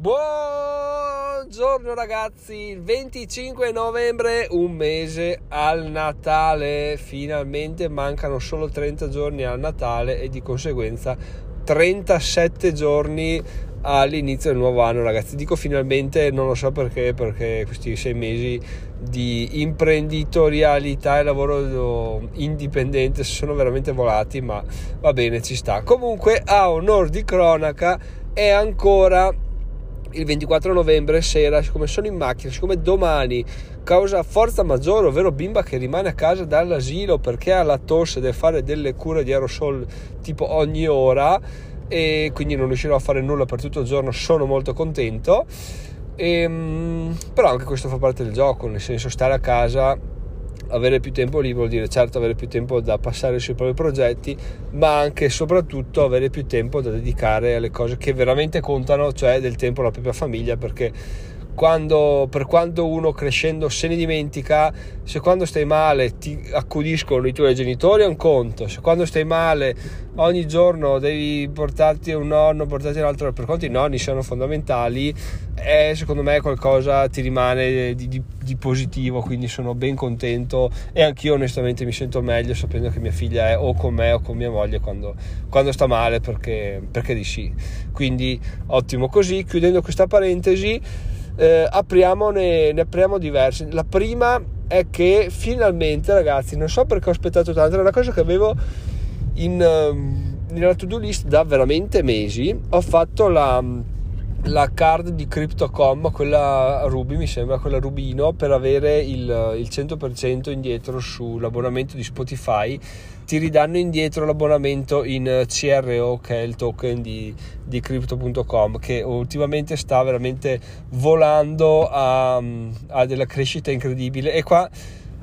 Buongiorno ragazzi, il 25 novembre, un mese al Natale, finalmente mancano solo 30 giorni al Natale e di conseguenza 37 giorni all'inizio del nuovo anno ragazzi. Dico finalmente non lo so perché perché questi sei mesi di imprenditorialità e lavoro indipendente sono veramente volati ma va bene ci sta. Comunque a onor di cronaca è ancora il 24 novembre sera, siccome sono in macchina, siccome domani causa forza maggiore, ovvero bimba che rimane a casa dall'asilo perché ha la tosse, deve fare delle cure di aerosol tipo ogni ora e quindi non riuscirò a fare nulla per tutto il giorno, sono molto contento. E, ehm, però anche questo fa parte del gioco, nel senso stare a casa avere più tempo lì vuol dire certo avere più tempo da passare sui propri progetti, ma anche e soprattutto avere più tempo da dedicare alle cose che veramente contano, cioè del tempo alla propria famiglia, perché quando, per quanto uno crescendo se ne dimentica, se quando stai male ti accudiscono i tuoi genitori è un conto, se quando stai male ogni giorno devi portarti un nonno, portarti un altro, per quanto i nonni siano fondamentali, è, secondo me qualcosa ti rimane di, di, di, positivo, quindi sono ben contento e anch'io onestamente mi sento meglio sapendo che mia figlia è o con me o con mia moglie quando, quando sta male perché, perché di sì. Quindi ottimo così, chiudendo questa parentesi eh, apriamone, ne apriamo diverse. La prima è che finalmente, ragazzi, non so perché ho aspettato tanto, era una cosa che avevo in, ehm, nella to-do list da veramente mesi. Ho fatto la, la card di Cryptocom, quella Ruby, mi sembra, quella Rubino, per avere il, il 100% indietro sull'abbonamento di Spotify. Ti ridanno indietro l'abbonamento in CRO che è il token di, di crypto.com che ultimamente sta veramente volando a, a della crescita incredibile. E qua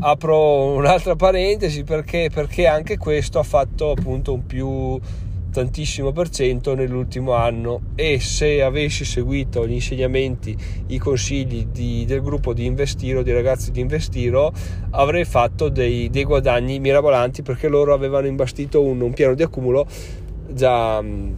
apro un'altra parentesi perché, perché anche questo ha fatto appunto un più tantissimo per cento nell'ultimo anno. E se avessi seguito gli insegnamenti, i consigli di, del gruppo di Investiro, dei ragazzi di Investiro, avrei fatto dei, dei guadagni mirabolanti perché loro avevano imbastito un, un piano di accumulo già mm,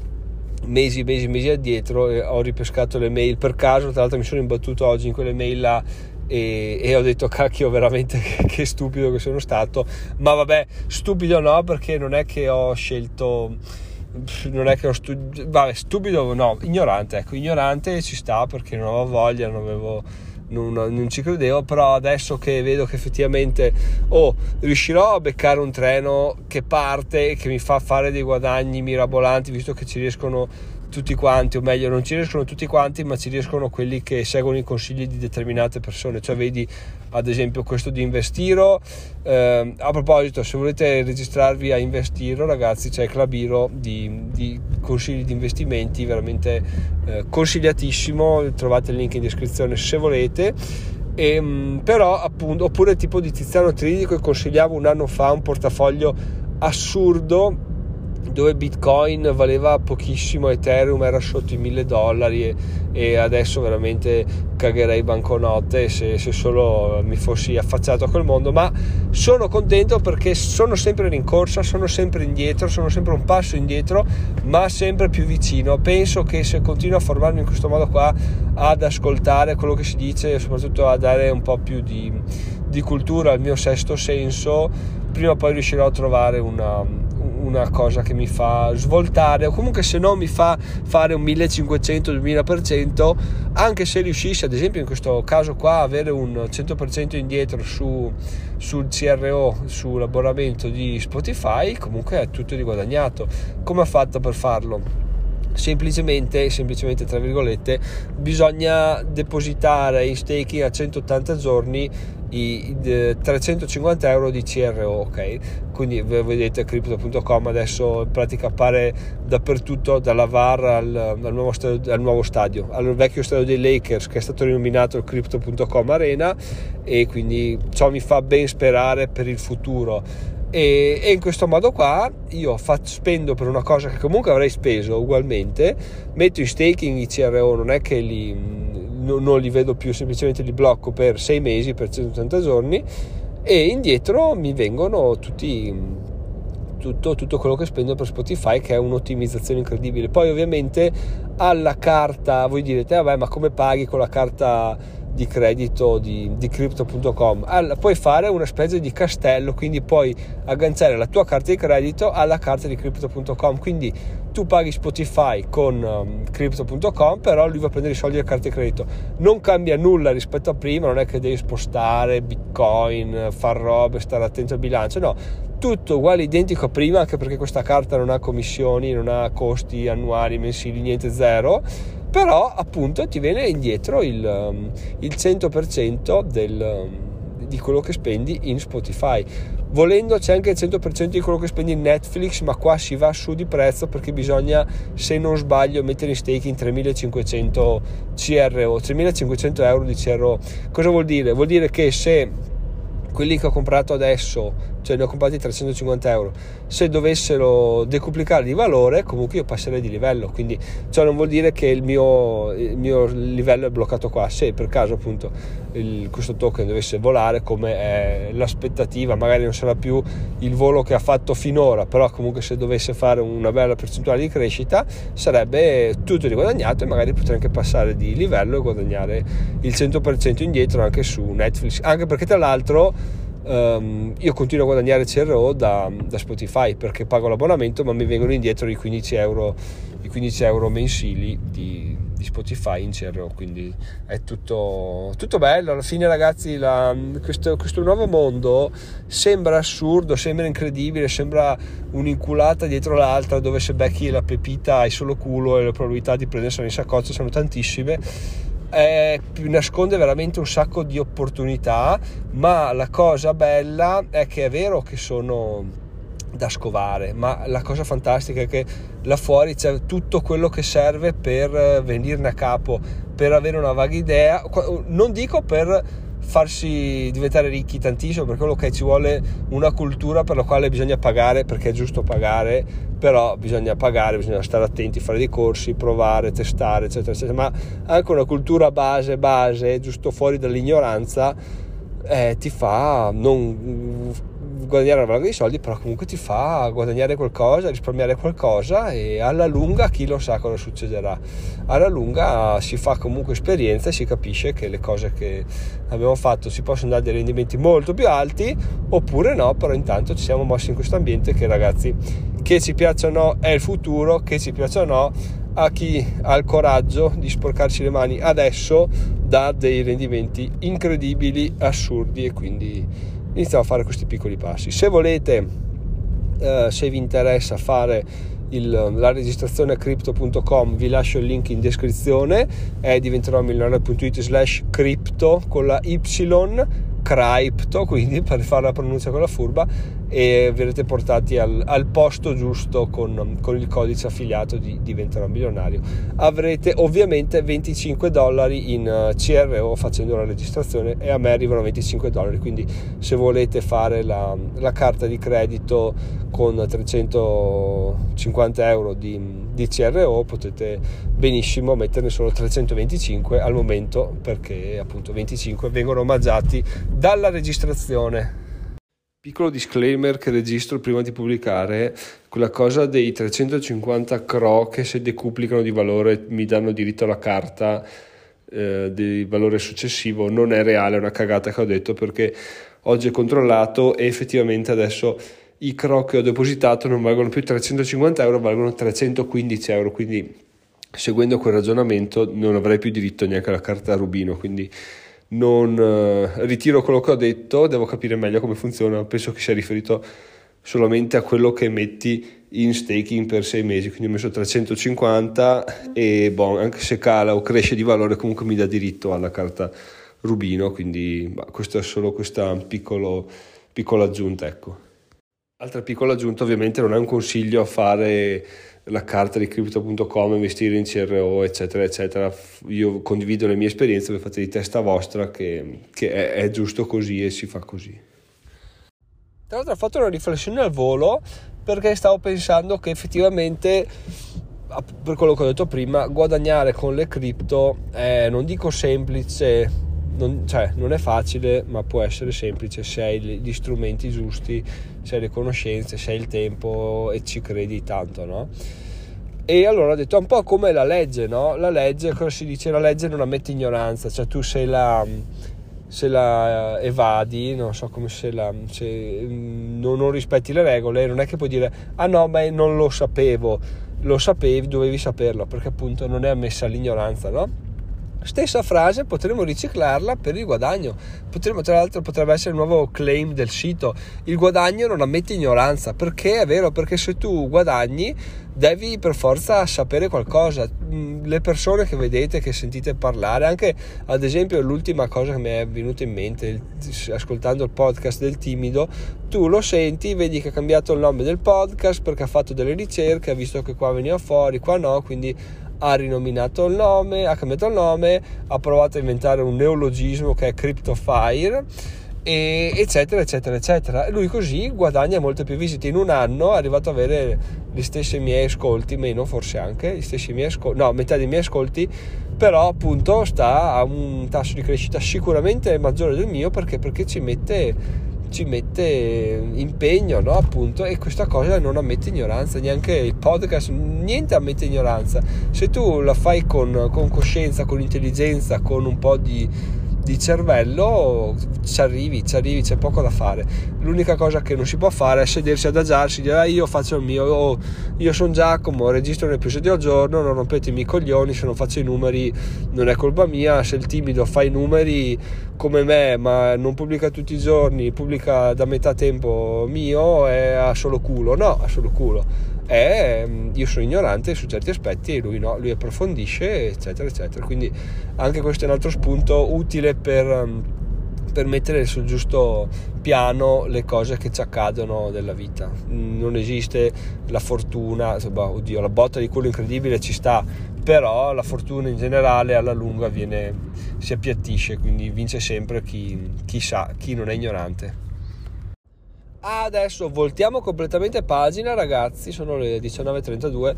mesi, mesi, mesi addietro e ho ripescato le mail per caso, tra l'altro mi sono imbattuto oggi in quelle mail là e, e, ho detto cacchio veramente che, che, stupido che sono stato. Ma vabbè stupido no perché non è che ho scelto non è che ho studiato, vabbè, stupido no, ignorante, ecco, ignorante ci sta perché non avevo voglia, non avevo non, non, ci credevo, però adesso che vedo che effettivamente oh, riuscirò a beccare un treno che parte e che mi fa fare dei guadagni mirabolanti, visto che ci riescono tutti quanti, o meglio non ci riescono tutti quanti, ma ci riescono quelli che seguono i consigli di determinate persone, cioè vedi ad esempio questo di Investiro. Eh, a proposito, se volete registrarvi a Investiro, ragazzi, c'è Clubiro di, di consigli di investimenti, veramente eh, consigliatissimo, trovate il link in descrizione se volete. E, ehm, però appunto oppure tipo di Tiziano Tridico che consigliavo un anno fa un portafoglio assurdo dove Bitcoin valeva pochissimo, Ethereum era sotto i 1000 dollari e, e adesso veramente cagherei banconote se, se, solo mi fossi affacciato a quel mondo, ma sono contento perché sono sempre in rincorsa, sono sempre indietro, sono sempre un passo indietro, ma sempre più vicino. Penso che se continuo a formarmi in questo modo qua, ad ascoltare quello che si dice e soprattutto a dare un po' più di, di cultura al mio sesto senso, prima o poi riuscirò a trovare una una cosa che mi fa svoltare o comunque se no mi fa fare un 1500-2000% anche se riuscissi ad esempio in questo caso qua avere un 100% indietro su, sul CRO sull'abbonamento di Spotify comunque è tutto di guadagnato come ha fatto per farlo? semplicemente, semplicemente tra virgolette bisogna depositare in staking a 180 giorni i, i 350 euro di CRO ok? Quindi vedete crypto.com adesso in pratica appare dappertutto dalla VAR al, al, nuovo stadio, al, nuovo stadio, al vecchio stadio dei Lakers che è stato rinominato crypto.com Arena e quindi ciò mi fa ben sperare per il futuro. E, e in questo modo qua io faccio, spendo per una cosa che comunque avrei speso ugualmente metto in staking i CRO non è che li, non, non li vedo più semplicemente li blocco per 6 mesi per 180 giorni e indietro mi vengono tutti tutto, tutto, quello che spendo per Spotify che è un'ottimizzazione incredibile. Poi ovviamente alla carta voi direte vabbè ma come paghi con la carta di credito di, di crypto.com puoi fare una specie di castello quindi puoi agganciare la tua carta di credito alla carta di crypto.com quindi tu paghi Spotify con um, crypto.com però lui va a prendere i soldi della carta di credito. Non cambia nulla rispetto a prima non è che devi spostare bitcoin far robe stare attento al bilancio no tutto uguale identico a prima anche perché questa carta non ha commissioni non ha costi annuali mensili niente zero. Però appunto ti viene indietro il, um, il 100% del, um, di quello che spendi in Spotify. Volendo c'è anche il 100% di quello che spendi in Netflix ma qua si va su di prezzo perché bisogna se non sbaglio mettere in staking 3500 CRO 3500 euro di CRO cosa vuol dire? vuol dire che se quelli che ho comprato adesso cioè ne ho comprati 350 euro. Se dovessero decuplicare di valore comunque io passerei di livello. Quindi ciò non vuol dire che il mio, il mio livello è bloccato qua. Se per caso appunto il, questo token dovesse volare come è l'aspettativa magari non sarà più il volo che ha fatto finora però comunque se dovesse fare una bella percentuale di crescita sarebbe tutto riguadagnato e magari potrei anche passare di livello e guadagnare il 100% indietro anche su Netflix. Anche perché tra l'altro Um, io continuo a guadagnare CRO da, da, Spotify perché pago l'abbonamento ma mi vengono indietro i 15 euro, i 15 euro mensili di, di, Spotify in CRO quindi è tutto, tutto bello. Alla fine ragazzi la, questo, questo, nuovo mondo sembra assurdo sembra incredibile sembra un'inculata dietro l'altra dove se becchi la pepita hai solo culo e le probabilità di prendersela in saccoccia sono tantissime è, nasconde veramente un sacco di opportunità, ma la cosa bella è che è vero che sono da scovare, ma la cosa fantastica è che là fuori c'è tutto quello che serve per venirne a capo, per avere una vaga idea, non dico per farsi diventare ricchi tantissimo perché quello che ci vuole una cultura per la quale bisogna pagare perché è giusto pagare però bisogna pagare bisogna stare attenti fare dei corsi provare testare eccetera eccetera. Ma anche una cultura base base giusto fuori dall'ignoranza eh, ti fa non guadagnare una valanga di soldi, però comunque ti fa guadagnare qualcosa, risparmiare qualcosa e alla lunga chi lo sa cosa succederà. Alla lunga si fa comunque esperienza e si capisce che le cose che abbiamo fatto si possono dare dei rendimenti molto più alti oppure no, però intanto ci siamo mossi in questo ambiente che ragazzi che ci piaccia o no è il futuro, che ci piaccia o no a chi ha il coraggio di sporcarci le mani adesso dà dei rendimenti incredibili, assurdi e quindi iniziamo a fare questi piccoli passi. Se volete, eh, se vi interessa fare il, la registrazione a crypto.com vi lascio il link in descrizione è diventerò milionario.it slash crypto con la y crypto quindi per fare la pronuncia con la furba e verrete portati al, al posto giusto con, con, il codice affiliato di diventerò milionario. Avrete ovviamente 25 dollari in uh, CRO facendo la registrazione e a me arrivano 25 dollari. Quindi se volete fare la, la carta di credito con 350 euro di, di CRO potete benissimo metterne solo 325 al momento perché appunto 25 vengono omaggiati dalla registrazione Piccolo disclaimer che registro prima di pubblicare, quella cosa dei 350 CRO che se decuplicano di valore mi danno diritto alla carta eh, di valore successivo non è reale, è una cagata che ho detto perché oggi ho controllato e effettivamente adesso i CRO che ho depositato non valgono più 350 euro, valgono 315 euro, quindi seguendo quel ragionamento non avrei più diritto neanche alla carta Rubino, quindi non eh, ritiro quello che ho detto, devo capire meglio come funziona, penso che sia riferito solamente a quello che metti in staking per sei mesi, quindi ho messo 350 e bon, anche se cala o cresce di valore comunque mi dà diritto alla carta Rubino, quindi bah, questo è solo questa piccolo, piccola aggiunta. Ecco. Altra piccola aggiunta ovviamente non è un consiglio a fare la carta di crypto.com, investire in CRO, eccetera, eccetera. Io condivido le mie esperienze, le fate di testa vostra che, che è, è, giusto così e si fa così. Tra l'altro ho fatto una riflessione al volo perché stavo pensando che effettivamente, per quello che ho detto prima, guadagnare con le cripto è, non dico semplice, non, cioè, non è facile, ma può essere semplice se hai gli strumenti giusti, se hai le conoscenze, se hai il tempo e ci credi tanto, no? E allora ho detto un po' come la legge, no? La legge, cosa si dice? La legge non ammette ignoranza, cioè tu sei la se la evadi, non so come se la se non, non, rispetti le regole, non è che puoi dire ah no, ma non lo sapevo, lo sapevi, dovevi saperlo, perché appunto non è ammessa l'ignoranza, no? Stessa frase potremmo riciclarla per il guadagno. Potremmo, tra l'altro, potrebbe essere il nuovo claim del sito. Il guadagno non ammette ignoranza. Perché è vero? Perché se tu guadagni, devi per forza sapere qualcosa. Mm, le persone che vedete, che sentite parlare, anche ad esempio l'ultima cosa che mi è venuta in mente ascoltando il podcast del timido, tu lo senti, vedi che ha cambiato il nome del podcast perché ha fatto delle ricerche, ha visto che qua veniva fuori, qua no, quindi ha rinominato il nome, ha cambiato il nome, ha provato a inventare un neologismo che è CryptoFire eccetera eccetera eccetera. Lui così guadagna molte più visite. In un anno è arrivato ad avere gli stessi miei ascolti meno forse anche gli stessi miei ascolti no metà dei miei ascolti però appunto sta a un tasso di crescita sicuramente maggiore del mio perché? Perché ci mette ci mette impegno, no? Appunto, e questa cosa non ammette ignoranza, neanche il podcast, niente ammette ignoranza. Se tu la fai con, con coscienza, con intelligenza, con un po' di, di cervello ci arrivi, ci arrivi, c'è poco da fare. L'unica cosa che non si può fare è sedersi ad agiarsi, dire ah, io faccio il mio, oh, io sono Giacomo, registro un episodio al giorno, non rompetemi i coglioni, se non faccio i numeri non è colpa mia, se il timido fa i numeri come me ma non pubblica tutti i giorni, pubblica da metà tempo mio, è a solo culo, no, a solo culo è mm, io sono ignorante su certi aspetti e lui no, lui approfondisce eccetera eccetera. Quindi anche questo è un altro spunto utile per, mm, per mettere sul giusto piano le cose che ci accadono della vita. Non esiste la fortuna insomma, oddio la botta di culo incredibile ci sta però la fortuna in generale alla lunga viene, si appiattisce quindi vince sempre chi, chi sa chi non è ignorante Adesso voltiamo completamente pagina, ragazzi. Sono le 19.32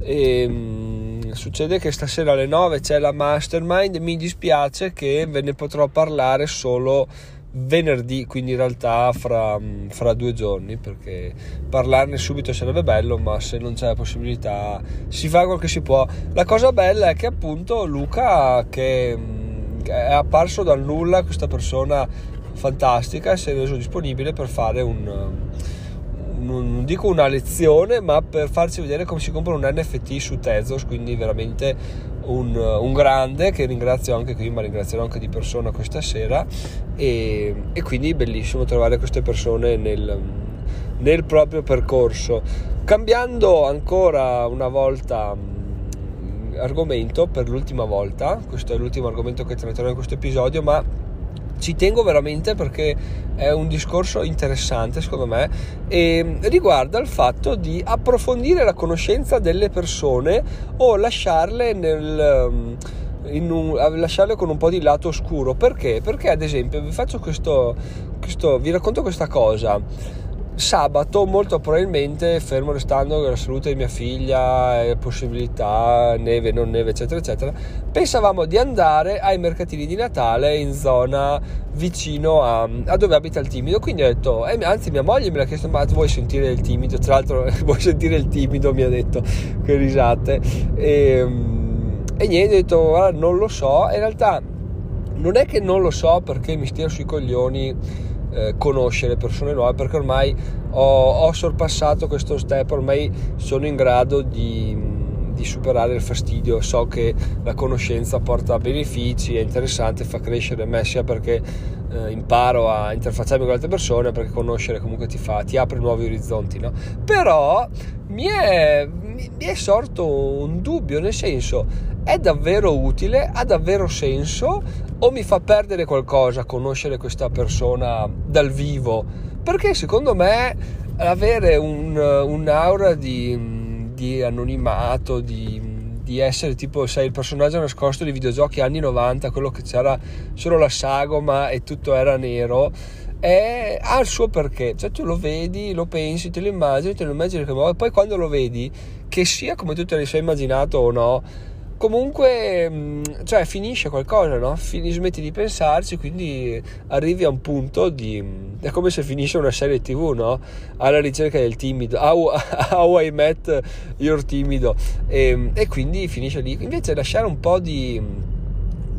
e mh, succede che stasera alle 9 c'è la mastermind. Mi dispiace che ve ne potrò parlare solo venerdì, quindi in realtà fra, fra, due giorni, perché parlarne subito sarebbe bello, ma se non c'è la possibilità si fa quel che si può. La cosa bella è che appunto Luca, che è apparso dal nulla, questa persona fantastica e si è reso disponibile per fare un, un, non dico una lezione ma per farci vedere come si compra un NFT su Tezos quindi veramente un, un, grande che ringrazio anche qui ma ringrazierò anche di persona questa sera. E, e quindi bellissimo trovare queste persone nel, nel proprio percorso. Cambiando ancora una volta argomento per l'ultima volta questo è l'ultimo argomento che tratterò in questo episodio ma ci tengo veramente perché è un discorso interessante secondo me e riguarda il fatto di approfondire la conoscenza delle persone o lasciarle nel um, un, lasciarle con un po' di lato oscuro perché? Perché ad esempio vi faccio questo, questo vi racconto questa cosa sabato molto probabilmente fermo restando la salute di mia figlia e possibilità neve non neve eccetera eccetera pensavamo di andare ai mercatini di Natale in zona vicino a, a dove abita il timido. Quindi ho detto eh, anzi mia moglie me l'ha chiesto ma vuoi sentire il timido? Tra l'altro vuoi sentire il timido? mi ha detto che risate. E, e niente ho detto non lo so. In realtà non è che non lo so perché mi stia sui coglioni eh, conoscere persone nuove perché ormai ho, ho, sorpassato questo step, ormai sono in grado di, di, superare il fastidio, so che la conoscenza porta benefici, è interessante, fa crescere me sia perché eh, imparo a interfacciarmi con altre persone, perché conoscere comunque ti, fa, ti apre nuovi orizzonti, no? però mi è, mi è sorto un dubbio, nel senso è davvero utile, ha davvero senso o mi fa perdere qualcosa conoscere questa persona dal vivo? Perché secondo me avere un, un'aura di, di anonimato, di, di, essere tipo, sai, il personaggio nascosto dei videogiochi anni 90, quello che c'era solo la sagoma e tutto era nero, è, ha il suo perché. Cioè tu lo vedi, lo pensi, te lo immagini, te lo immagini come... E poi quando lo vedi, che sia come tu te ne sei immaginato o no, comunque mm, cioè finisce qualcosa no? Fin- smetti di pensarci quindi arrivi a un punto di è come se finisce una serie tv no? alla ricerca del timido how, how I met your timido e, e quindi finisce lì invece lasciare un po' di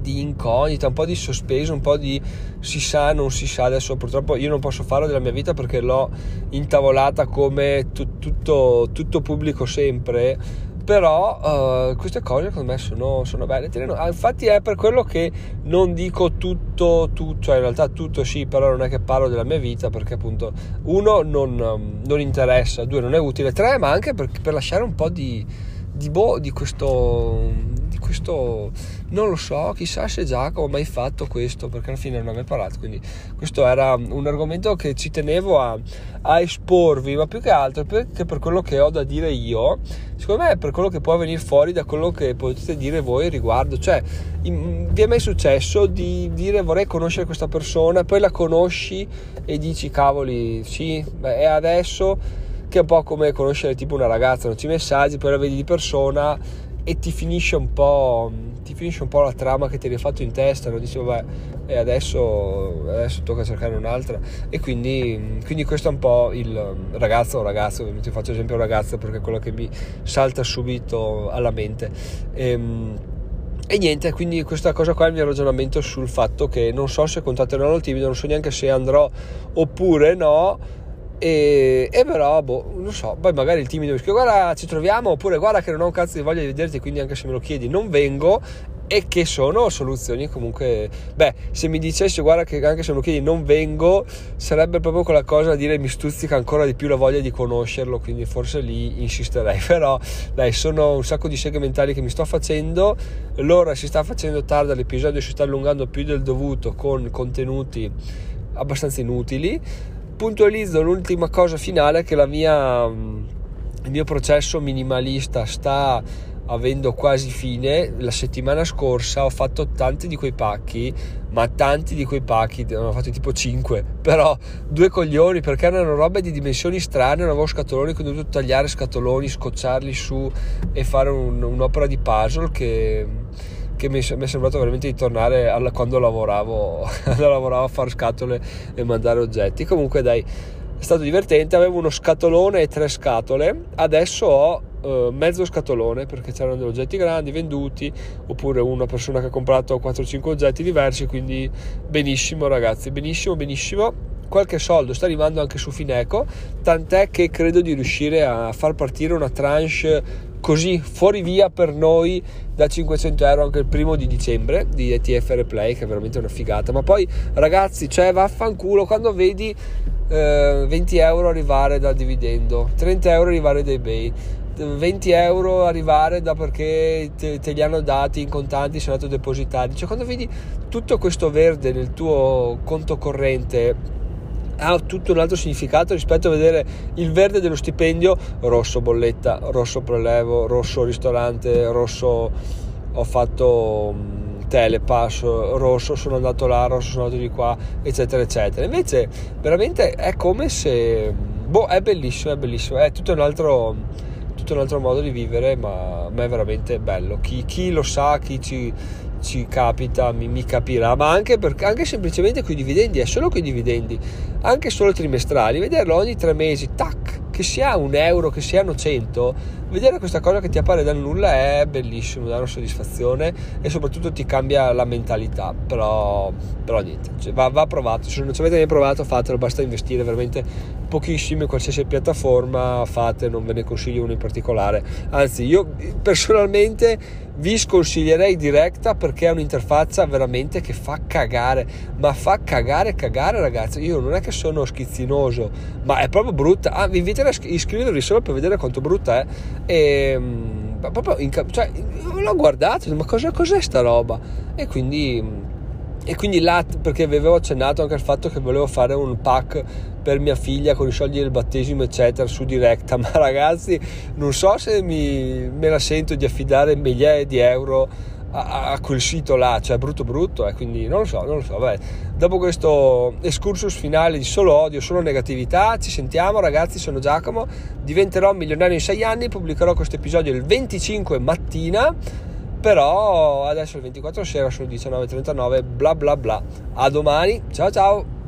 di incognita, un po' di sospeso, un po' di si sa, non si sa. Adesso purtroppo io non posso farlo della mia vita perché l'ho intavolata come tu, tutto, tutto pubblico sempre però uh, queste cose secondo me sono, sono belle. Ah, infatti è per quello che non dico tutto, tutto cioè in realtà tutto sì però non è che parlo della mia vita perché appunto uno non, um, non interessa due non è utile tre ma anche per, per lasciare un po' di, di, boh, di questo questo non lo so chissà se Giacomo ha mai fatto questo perché alla fine non aveva parlato quindi questo era un argomento che ci tenevo a, a esporvi ma più che altro perché per quello che ho da dire io secondo me è per quello che può venire fuori da quello che potete dire voi riguardo cioè in, vi è mai successo di dire vorrei conoscere questa persona poi la conosci e dici cavoli sì beh, è adesso che è un po' come conoscere tipo una ragazza, non ci messaggi, poi la vedi di persona e ti finisce un po', ti finisce un po' la trama che ti eri fatto in testa, no? dici vabbè e adesso, adesso tocca cercare un'altra e quindi, quindi, questo è un po' il ragazzo o ragazzo, ovviamente faccio esempio ragazza perché è quello che mi salta subito alla mente. Ehm, e niente, quindi questa cosa qua è il mio ragionamento sul fatto che non so se contatterò il timido, non so neanche se andrò oppure no e, e, però, boh, non so, poi magari il timido dice guarda ci troviamo, oppure guarda che non ho un cazzo di voglia di vederti, quindi anche se me lo chiedi non vengo e che sono soluzioni comunque, beh, se mi dicessi guarda che anche se me lo chiedi non vengo, sarebbe proprio quella cosa da dire mi stuzzica ancora di più la voglia di conoscerlo, quindi forse lì insisterei, però dai, sono un sacco di segmentali che mi sto facendo, l'ora si sta facendo tarda, l'episodio si sta allungando più del dovuto con contenuti abbastanza inutili puntualizzo l'ultima cosa finale che mia, il mio processo minimalista sta avendo quasi fine. La settimana scorsa ho fatto tanti di quei pacchi ma tanti di quei pacchi ne ho fatti tipo 5 però due coglioni perché erano robe di dimensioni strane non avevo scatoloni quindi ho dovuto tagliare scatoloni scocciarli su e fare un, un'opera di puzzle che che mi, mi è sembrato veramente di tornare alla, quando, lavoravo, lavoravo a fare scatole e mandare oggetti. Comunque dai, è stato divertente, avevo uno scatolone e tre scatole, adesso ho uh, mezzo scatolone perché c'erano degli oggetti grandi venduti, oppure una persona che ha comprato 4-5 oggetti diversi, quindi benissimo ragazzi, benissimo, benissimo. Qualche soldo sta arrivando anche su Fineco, tant'è che credo di riuscire a far partire una tranche così fuori via per noi da 500 euro anche il primo di dicembre di ETF Replay che è veramente una figata. Ma poi ragazzi cioè vaffanculo quando vedi eh, 20 euro arrivare dal dividendo 30 euro arrivare da ebay 20 euro arrivare da perché te, te, li hanno dati in contanti sono andato a depositare cioè quando vedi tutto questo verde nel tuo conto corrente ha tutto un altro significato rispetto a vedere il verde dello stipendio rosso bolletta, rosso prelevo, rosso ristorante, rosso ho fatto mm, telepass, rosso sono andato là, rosso sono andato di qua, eccetera, eccetera. Invece veramente è come se, boh, è bellissimo, è bellissimo, è tutto un altro, tutto un altro modo di vivere, ma, ma è veramente bello. Chi, chi lo sa, chi ci ci capita, mi, mi capirà, ma anche, perché, anche semplicemente con i dividendi, è solo con i dividendi, anche solo trimestrali, vederlo ogni tre mesi, tac, che sia un euro, che siano 100, vedere questa cosa che ti appare dal nulla è bellissimo, dà una soddisfazione e soprattutto ti cambia la mentalità, però, però niente, cioè, va, va, provato, se non ci avete mai provato fatelo, basta investire veramente pochissimo in qualsiasi piattaforma, fate, non ve ne consiglio uno in particolare, anzi io personalmente vi sconsiglierei Directa perché è un'interfaccia veramente che fa cagare, ma fa cagare cagare ragazzi, io non è che sono schizzinoso, ma è proprio brutta, ah, vi inviterei a iscrivervi solo per vedere quanto brutta è e mm, proprio in, cioè, l'ho guardato ma cosa, cos'è sta roba? E quindi e quindi là perché avevo accennato anche al fatto che volevo fare un pack per mia figlia con i soldi del battesimo eccetera su diretta ma ragazzi non so se mi, me la sento di affidare migliaia di euro a, a, quel sito là, cioè brutto brutto, eh, quindi non lo so, non lo so, vabbè. Dopo questo excursus finale di solo odio, solo negatività, ci sentiamo ragazzi, sono Giacomo, diventerò milionario in sei anni, pubblicherò questo episodio il 25 mattina però adesso il 24 sera sono 19.39 bla bla bla a domani ciao ciao